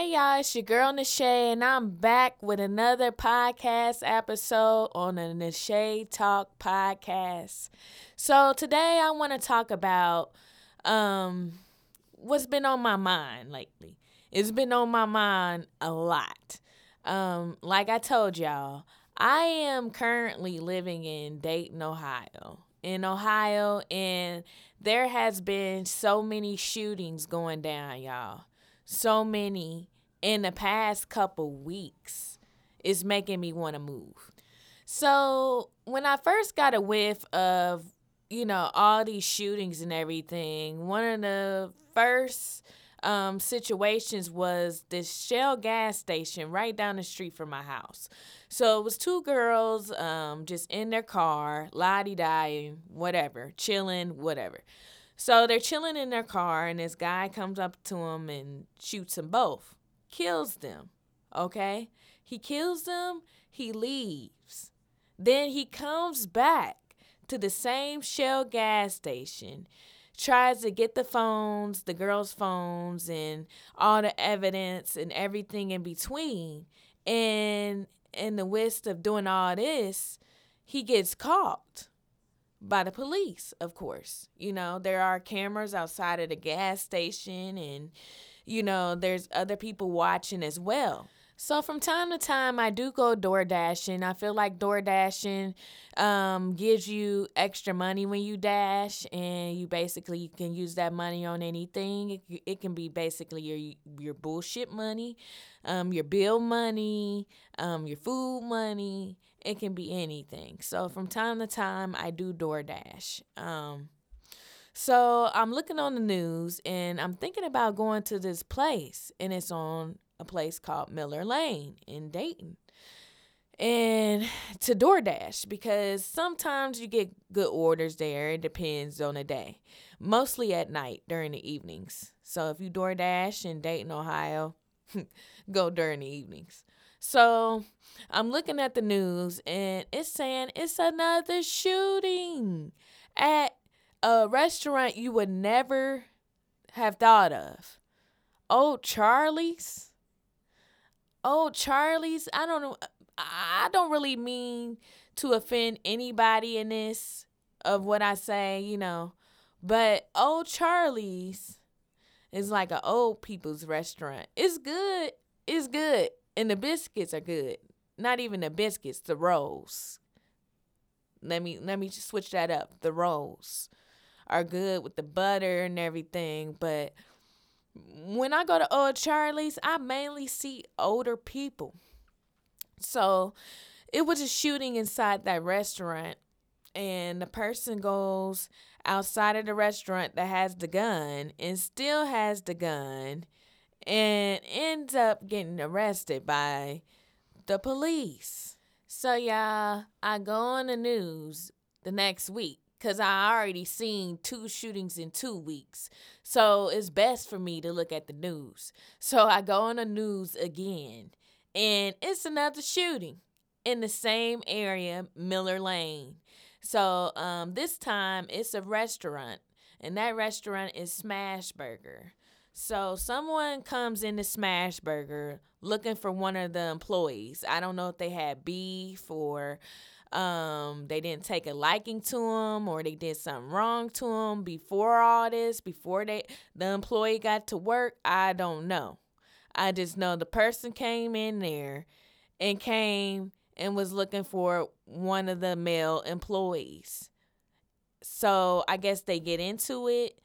Hey y'all, it's your girl Nashay, and I'm back with another podcast episode on the Nashay Talk podcast. So today I want to talk about um what's been on my mind lately. It's been on my mind a lot. Um, like I told y'all, I am currently living in Dayton, Ohio. In Ohio, and there has been so many shootings going down, y'all so many in the past couple weeks is making me want to move. So when I first got a whiff of, you know, all these shootings and everything, one of the first um, situations was this Shell gas station right down the street from my house. So it was two girls um, just in their car, lottie dying, whatever, chilling, whatever. So they're chilling in their car, and this guy comes up to them and shoots them both, kills them. Okay? He kills them, he leaves. Then he comes back to the same Shell gas station, tries to get the phones, the girls' phones, and all the evidence and everything in between. And in the midst of doing all this, he gets caught by the police, of course. You know, there are cameras outside of the gas station and you know, there's other people watching as well. So from time to time, I do go door dashing. I feel like door dashing um, gives you extra money when you dash, and you basically can use that money on anything. It, it can be basically your your bullshit money, um, your bill money, um, your food money. It can be anything. So from time to time, I do DoorDash. Um, so I'm looking on the news and I'm thinking about going to this place, and it's on a place called Miller Lane in Dayton. And to DoorDash because sometimes you get good orders there. It depends on the day. Mostly at night during the evenings. So if you DoorDash in Dayton, Ohio, go during the evenings. So I'm looking at the news and it's saying it's another shooting at a restaurant you would never have thought of. Old Charlie's. Old Charlie's. I don't know. I don't really mean to offend anybody in this of what I say, you know. But Old Charlie's is like an old people's restaurant. It's good. It's good. And the biscuits are good. Not even the biscuits, the rolls. Let me let me just switch that up. The rolls are good with the butter and everything, but when I go to Old Charlie's, I mainly see older people. So it was a shooting inside that restaurant, and the person goes outside of the restaurant that has the gun and still has the gun and ends up getting arrested by the police. So, y'all, I go on the news the next week because I already seen two shootings in two weeks. So, it's best for me to look at the news. So, I go on the news again, and it's another shooting in the same area, Miller Lane. So, um, this time it's a restaurant, and that restaurant is Smashburger. So someone comes into Smashburger looking for one of the employees. I don't know if they had beef or um they didn't take a liking to him or they did something wrong to him before all this, before they the employee got to work. I don't know. I just know the person came in there and came and was looking for one of the male employees. So I guess they get into it.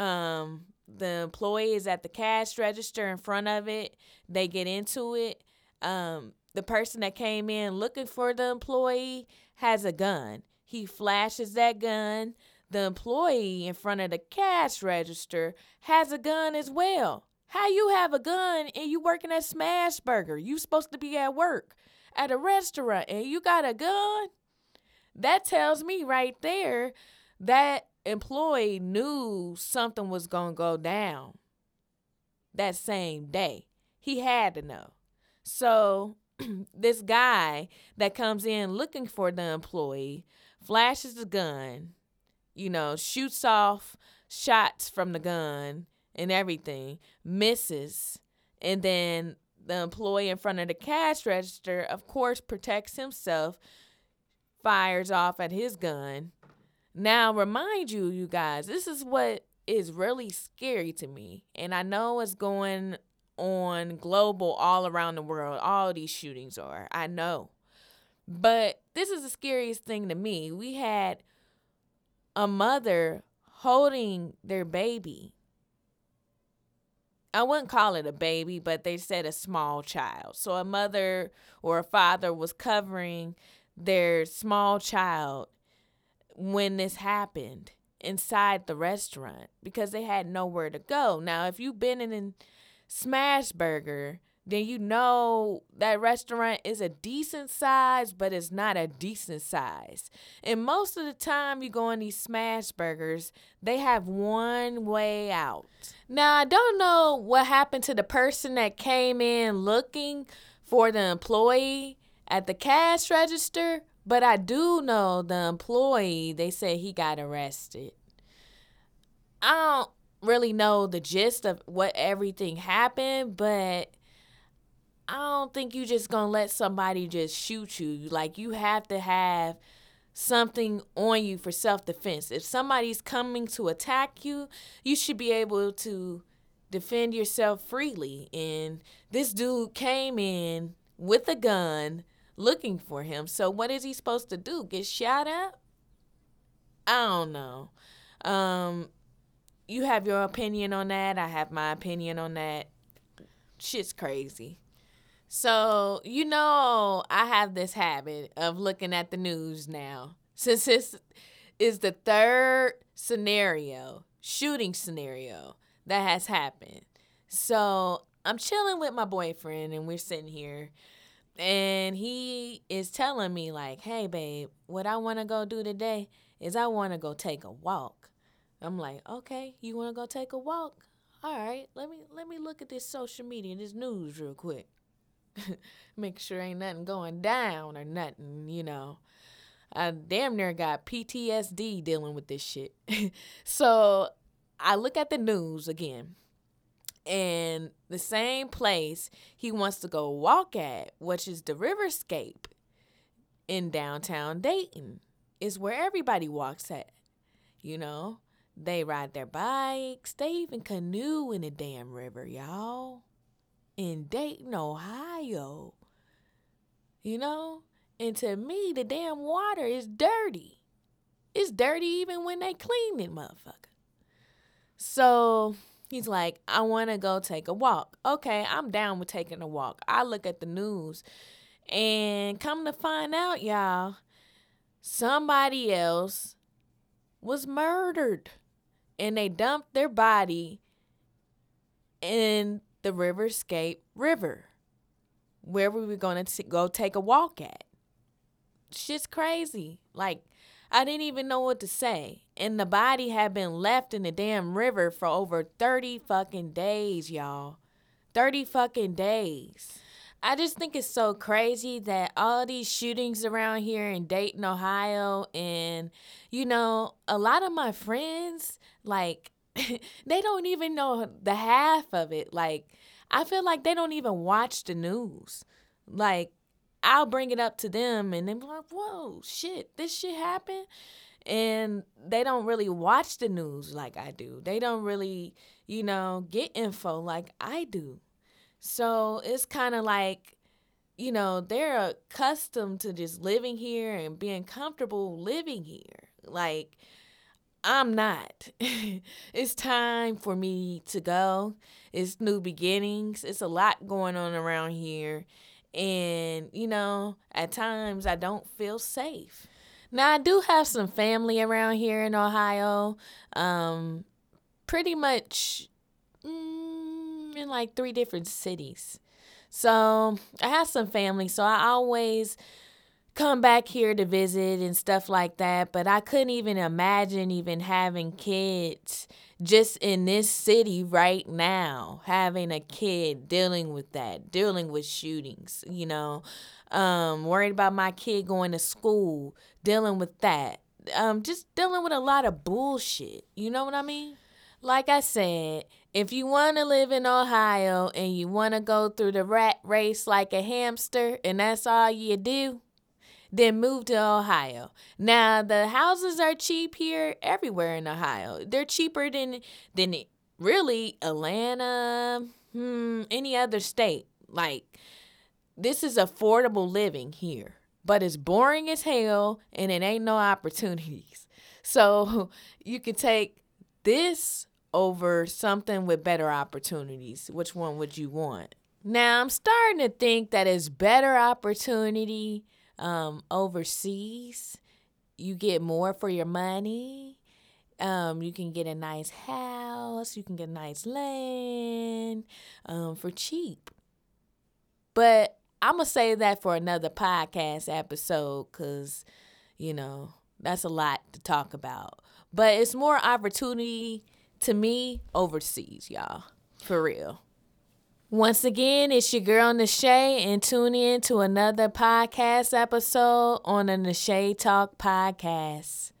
Um, the employee is at the cash register in front of it. They get into it. Um, the person that came in looking for the employee has a gun. He flashes that gun. The employee in front of the cash register has a gun as well. How you have a gun and you working at Smashburger? You supposed to be at work at a restaurant and you got a gun? That tells me right there that employee knew something was going to go down that same day. He had to know. So, this guy that comes in looking for the employee flashes the gun, you know, shoots off shots from the gun and everything, misses, And then the employee in front of the cash register, of course, protects himself, fires off at his gun. Now, remind you, you guys, this is what is really scary to me. And I know it's going on global all around the world. All these shootings are. I know. But this is the scariest thing to me. We had a mother holding their baby. I wouldn't call it a baby, but they said a small child. So a mother or a father was covering their small child when this happened inside the restaurant because they had nowhere to go. Now, if you've been in, in Smashburger, then you know that restaurant is a decent size, but it's not a decent size. And most of the time, you go in these smash burgers, they have one way out. Now, I don't know what happened to the person that came in looking for the employee at the cash register, but I do know the employee, they said he got arrested. I don't really know the gist of what everything happened, but I don't think you just gonna let somebody just shoot you. Like you have to have something on you for self defense. If somebody's coming to attack you, you should be able to defend yourself freely. And this dude came in with a gun looking for him. So what is he supposed to do? Get shot at? I don't know. Um you have your opinion on that. I have my opinion on that. Shit's crazy. So, you know, I have this habit of looking at the news now. Since this is the third scenario, shooting scenario that has happened. So, I'm chilling with my boyfriend and we're sitting here and he is telling me like, "Hey babe, what I want to go do today is I want to go take a walk." I'm like, "Okay, you want to go take a walk? All right, let me let me look at this social media, this news real quick." make sure ain't nothing going down or nothing, you know. I damn near got PTSD dealing with this shit. so I look at the news again. And the same place he wants to go walk at, which is the Riverscape in downtown Dayton, is where everybody walks at. You know, they ride their bikes, they even canoe in the damn river, y'all in Dayton, Ohio. You know? And to me, the damn water is dirty. It's dirty even when they clean it, motherfucker. So he's like, I want to go take a walk. Okay, I'm down with taking a walk. I look at the news and come to find out, y'all, somebody else was murdered and they dumped their body in the Riverscape River, where we were going to go take a walk at. Shit's crazy. Like, I didn't even know what to say. And the body had been left in the damn river for over 30 fucking days, y'all. 30 fucking days. I just think it's so crazy that all these shootings around here in Dayton, Ohio, and, you know, a lot of my friends, like, they don't even know the half of it. Like, I feel like they don't even watch the news. Like, I'll bring it up to them and they're like, whoa, shit, this shit happened. And they don't really watch the news like I do. They don't really, you know, get info like I do. So it's kind of like, you know, they're accustomed to just living here and being comfortable living here. Like, I'm not. it's time for me to go. It's new beginnings. It's a lot going on around here. And, you know, at times I don't feel safe. Now, I do have some family around here in Ohio. Um, pretty much in like three different cities. So I have some family. So I always come back here to visit and stuff like that. But I couldn't even imagine even having kids just in this city right now, having a kid dealing with that, dealing with shootings, you know, um, worried about my kid going to school, dealing with that. Um, just dealing with a lot of bullshit. You know what I mean? Like I said, if you want to live in Ohio and you want to go through the rat race like a hamster and that's all you do, then move to Ohio. Now, the houses are cheap here everywhere in Ohio. They're cheaper than than really Atlanta, hmm, any other state. Like this is affordable living here, but it's boring as hell and it ain't no opportunities. So, you can take this over something with better opportunities. Which one would you want? Now, I'm starting to think that it's better opportunity um, overseas. You get more for your money. Um, you can get a nice house. You can get nice land um, for cheap. But I'm going to say that for another podcast episode because, you know, that's a lot to talk about. But it's more opportunity to me overseas, y'all. For real. Once again, it's your girl Nashay, and tune in to another podcast episode on the Nashay Talk podcast.